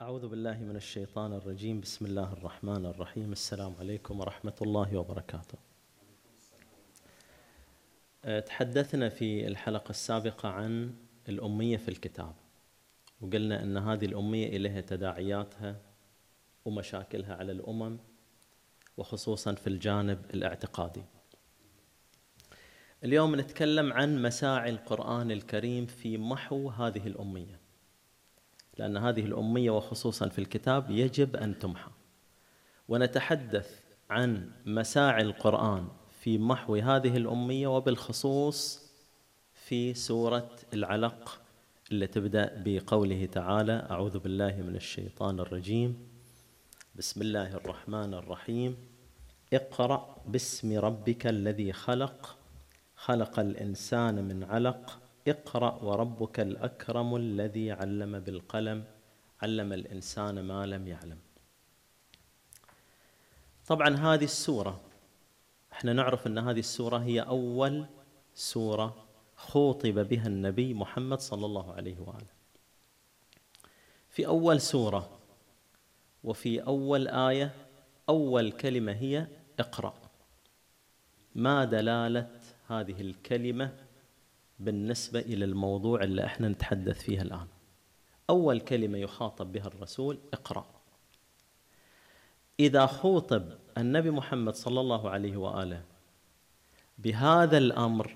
أعوذ بالله من الشيطان الرجيم. بسم الله الرحمن الرحيم. السلام عليكم ورحمة الله وبركاته. أه، تحدثنا في الحلقة السابقة عن الأمية في الكتاب وقلنا أن هذه الأمية إليها تداعياتها ومشاكلها على الأمم وخصوصا في الجانب الاعتقادي. اليوم نتكلم عن مساعي القرآن الكريم في محو هذه الأمية. لأن هذه الأمية وخصوصا في الكتاب يجب أن تمحى. ونتحدث عن مساعي القرآن في محو هذه الأمية وبالخصوص في سورة العلق اللي تبدأ بقوله تعالى أعوذ بالله من الشيطان الرجيم. بسم الله الرحمن الرحيم. اقرأ باسم ربك الذي خلق. خلق الإنسان من علق. اقرأ وربك الأكرم الذي علم بالقلم علم الإنسان ما لم يعلم. طبعا هذه السورة إحنا نعرف أن هذه السورة هي أول سورة خوطب بها النبي محمد صلى الله عليه وآله. في أول سورة وفي أول آية أول كلمة هي اقرأ. ما دلالة هذه الكلمة بالنسبة إلى الموضوع اللي إحنا نتحدث فيه الآن. أول كلمة يخاطب بها الرسول اقرأ. إذا خوطب النبي محمد صلى الله عليه وآله بهذا الأمر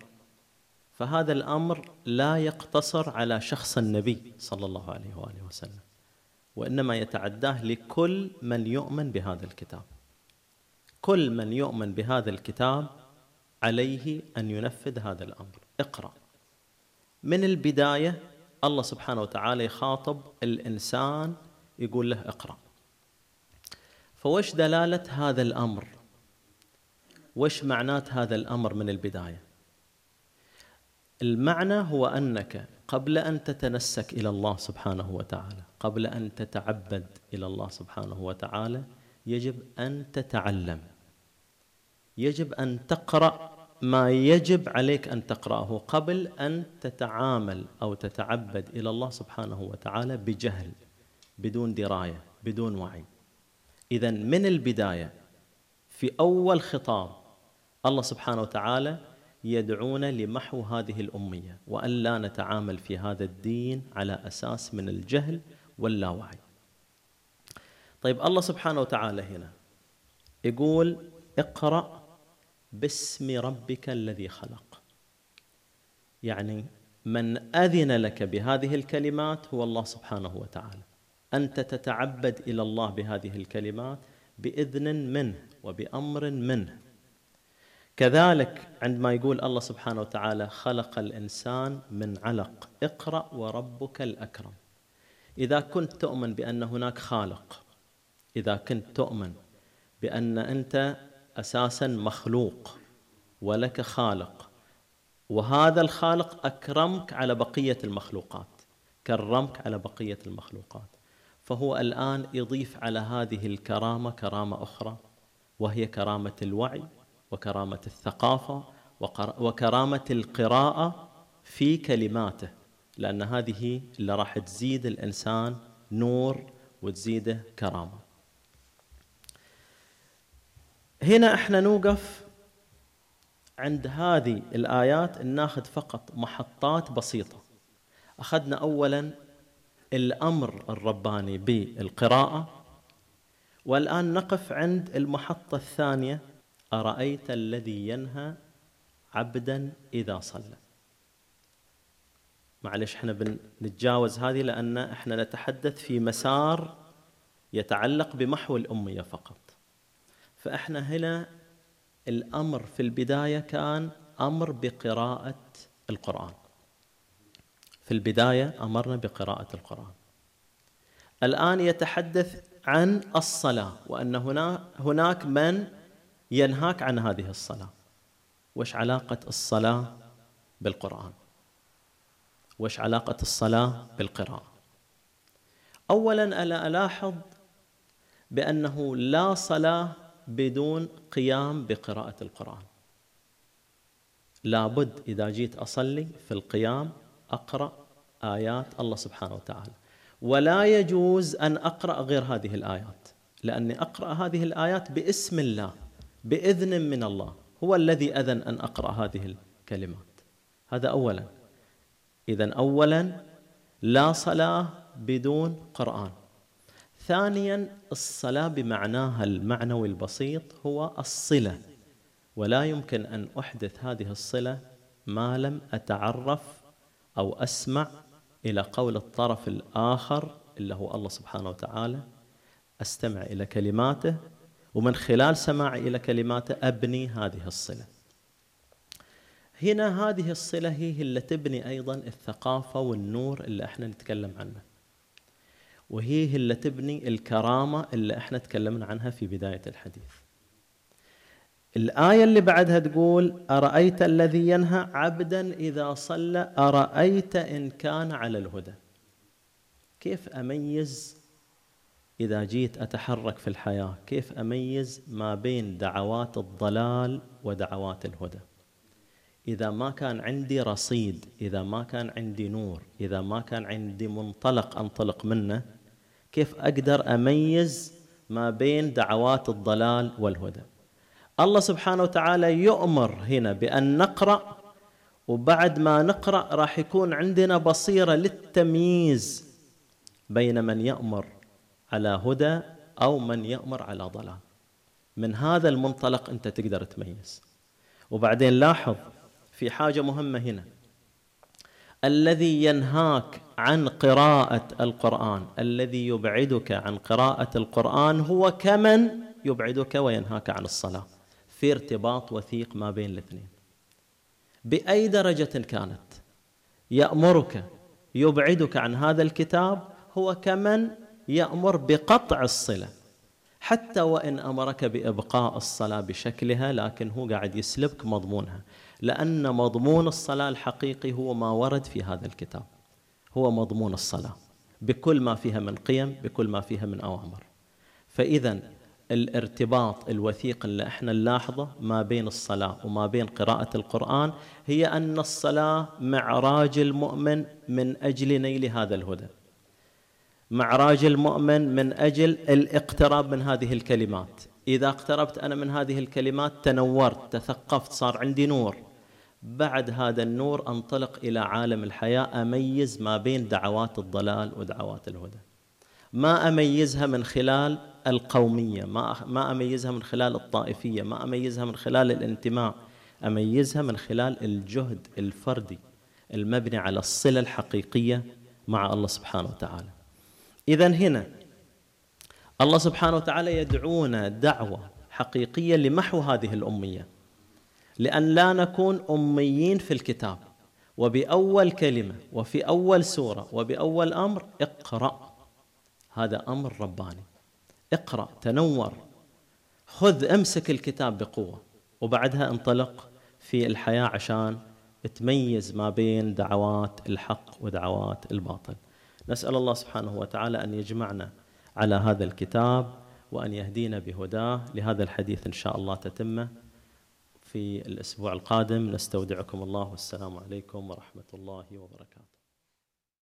فهذا الأمر لا يقتصر على شخص النبي صلى الله عليه وآله وسلم وإنما يتعداه لكل من يؤمن بهذا الكتاب. كل من يؤمن بهذا الكتاب عليه أن ينفذ هذا الأمر. اقرأ. من البداية الله سبحانه وتعالى يخاطب الإنسان يقول له اقرأ. فوش دلالة هذا الأمر؟ وش معنات هذا الأمر من البداية؟ المعنى هو أنك قبل أن تتنسك إلى الله سبحانه وتعالى قبل أن تتعبد إلى الله سبحانه وتعالى يجب أن تتعلم. يجب أن تقرأ ما يجب عليك أن تقرأه قبل أن تتعامل أو تتعبد إلى الله سبحانه وتعالى بجهل بدون دراية بدون وعي. اذا من البداية في أول خطاب الله سبحانه وتعالى يدعونا لمحو هذه الأمية وأن لا نتعامل في هذا الدين على أساس من الجهل واللاوعي طيب الله سبحانه وتعالى هنا يقول اقرأ باسم ربك الذي خلق. يعني من أذن لك بهذه الكلمات هو الله سبحانه وتعالى. أنت تتعبد إلى الله بهذه الكلمات بإذن منه وبأمر منه. كذلك عندما يقول الله سبحانه وتعالى خلق الإنسان من علق اقرأ وربك الأكرم. إذا كنت تؤمن بأن هناك خالق إذا كنت تؤمن بأن أنت أساسا مخلوق ولك خالق. وهذا الخالق أكرمك على بقية المخلوقات كرمك على بقية المخلوقات. فهو الآن يضيف على هذه الكرامة كرامة أخرى وهي كرامة الوعي وكرامة الثقافة وكرامة القراءة في كلماته لأن هذه اللي راح تزيد الإنسان نور وتزيده كرامة. هنا إحنا نوقف عند هذه الآيات ناخذ فقط محطات بسيطة. أخذنا أولا الأمر الرباني بالقراءة والآن نقف عند المحطة الثانية أرأيت الذي ينهى عبدا إذا صلى؟ معلش إحنا بنتجاوز هذه لأن إحنا نتحدث في مسار يتعلق بمحو الأمية فقط. فإحنا هنا الأمر في البداية كان أمر بقراءة القرآن. في البداية أمرنا بقراءة القرآن. الآن يتحدث عن الصلاة وأن هنا هناك من ينهاك عن هذه الصلاة. وش علاقة الصلاة بالقرآن؟ وش علاقة الصلاة بالقراءة؟ اولا ألا ألاحظ بأنه لا صلاة بدون قيام بقراءة القرآن. لابد إذا جيت أصلي في القيام أقرأ آيات الله سبحانه وتعالى. ولا يجوز أن أقرأ غير هذه الآيات لأني أقرأ هذه الآيات باسم الله بإذن من الله. هو الذي أذن أن أقرأ هذه الكلمات. هذا اولا. اذا اولا لا صلاة بدون قرآن. ثانيا الصلاة بمعناها المعنوي البسيط هو الصلة ولا يمكن أن أحدث هذه الصلة ما لم أتعرف أو أسمع إلى قول الطرف الآخر اللي هو الله سبحانه وتعالى أستمع إلى كلماته ومن خلال سماعي إلى كلماته أبني هذه الصلة. هنا هذه الصلة هي اللي تبني أيضا الثقافة والنور اللي إحنا نتكلم عنه. وهي اللي تبني الكرامة اللي إحنا تكلمنا عنها في بداية الحديث. الآية اللي بعدها تقول أرأيت الذي ينهى عبدا إذا صلى؟ أرأيت إن كان على الهدى. كيف أميز إذا جيت أتحرك في الحياة؟ كيف أميز ما بين دعوات الضلال ودعوات الهدى؟ إذا ما كان عندي رصيد إذا ما كان عندي نور إذا ما كان عندي منطلق أنطلق منه كيف أقدر أميز ما بين دعوات الضلال والهدى. الله سبحانه وتعالى يؤمر هنا بأن نقرأ وبعد ما نقرأ راح يكون عندنا بصيرة للتمييز بين من يأمر على هدى أو من يأمر على ضلال. من هذا المنطلق أنت تقدر تميز. وبعدين لاحظ في حاجة مهمة هنا. الذي ينهاك عن قراءة القرآن الذي يبعدك عن قراءة القرآن هو كمن يبعدك وينهاك عن الصلاة. في ارتباط وثيق ما بين الاثنين. بأي درجة كانت يأمرك يبعدك عن هذا الكتاب هو كمن يأمر بقطع الصلة. حتى وإن أمرك بإبقاء الصلاة بشكلها لكن هو قاعد يسلبك مضمونها لأن مضمون الصلاة الحقيقي هو ما ورد في هذا الكتاب. هو مضمون الصلاة بكل ما فيها من قيم بكل ما فيها من أوامر. فإذا الارتباط الوثيق اللي إحنا نلاحظه ما بين الصلاة وما بين قراءة القرآن هي أن الصلاة معراج المؤمن من أجل نيل هذا الهدى. معراج المؤمن من أجل الاقتراب من هذه الكلمات. إذا اقتربت أنا من هذه الكلمات تنورت تثقفت صار عندي نور. بعد هذا النور أنطلق إلى عالم الحياة أميز ما بين دعوات الضلال ودعوات الهدى. ما أميزها من خلال القومية ما ما أميزها من خلال الطائفية ما أميزها من خلال الانتماء. أميزها من خلال الجهد الفردي المبني على الصلة الحقيقية مع الله سبحانه وتعالى. اذا هنا الله سبحانه وتعالى يدعونا دعوة حقيقية لمحو هذه الأمية لأن لا نكون أميين في الكتاب. وبأول كلمة وفي أول سورة وبأول أمر اقرأ. هذا أمر رباني. اقرأ تنور. خذ امسك الكتاب بقوة. وبعدها انطلق في الحياة عشان تميز ما بين دعوات الحق ودعوات الباطل. نسأل الله سبحانه وتعالى أن يجمعنا على هذا الكتاب وأن يهدينا بهداه. لهذا الحديث إن شاء الله تتمه في الأسبوع القادم. نستودعكم الله. والسلام عليكم ورحمة الله وبركاته.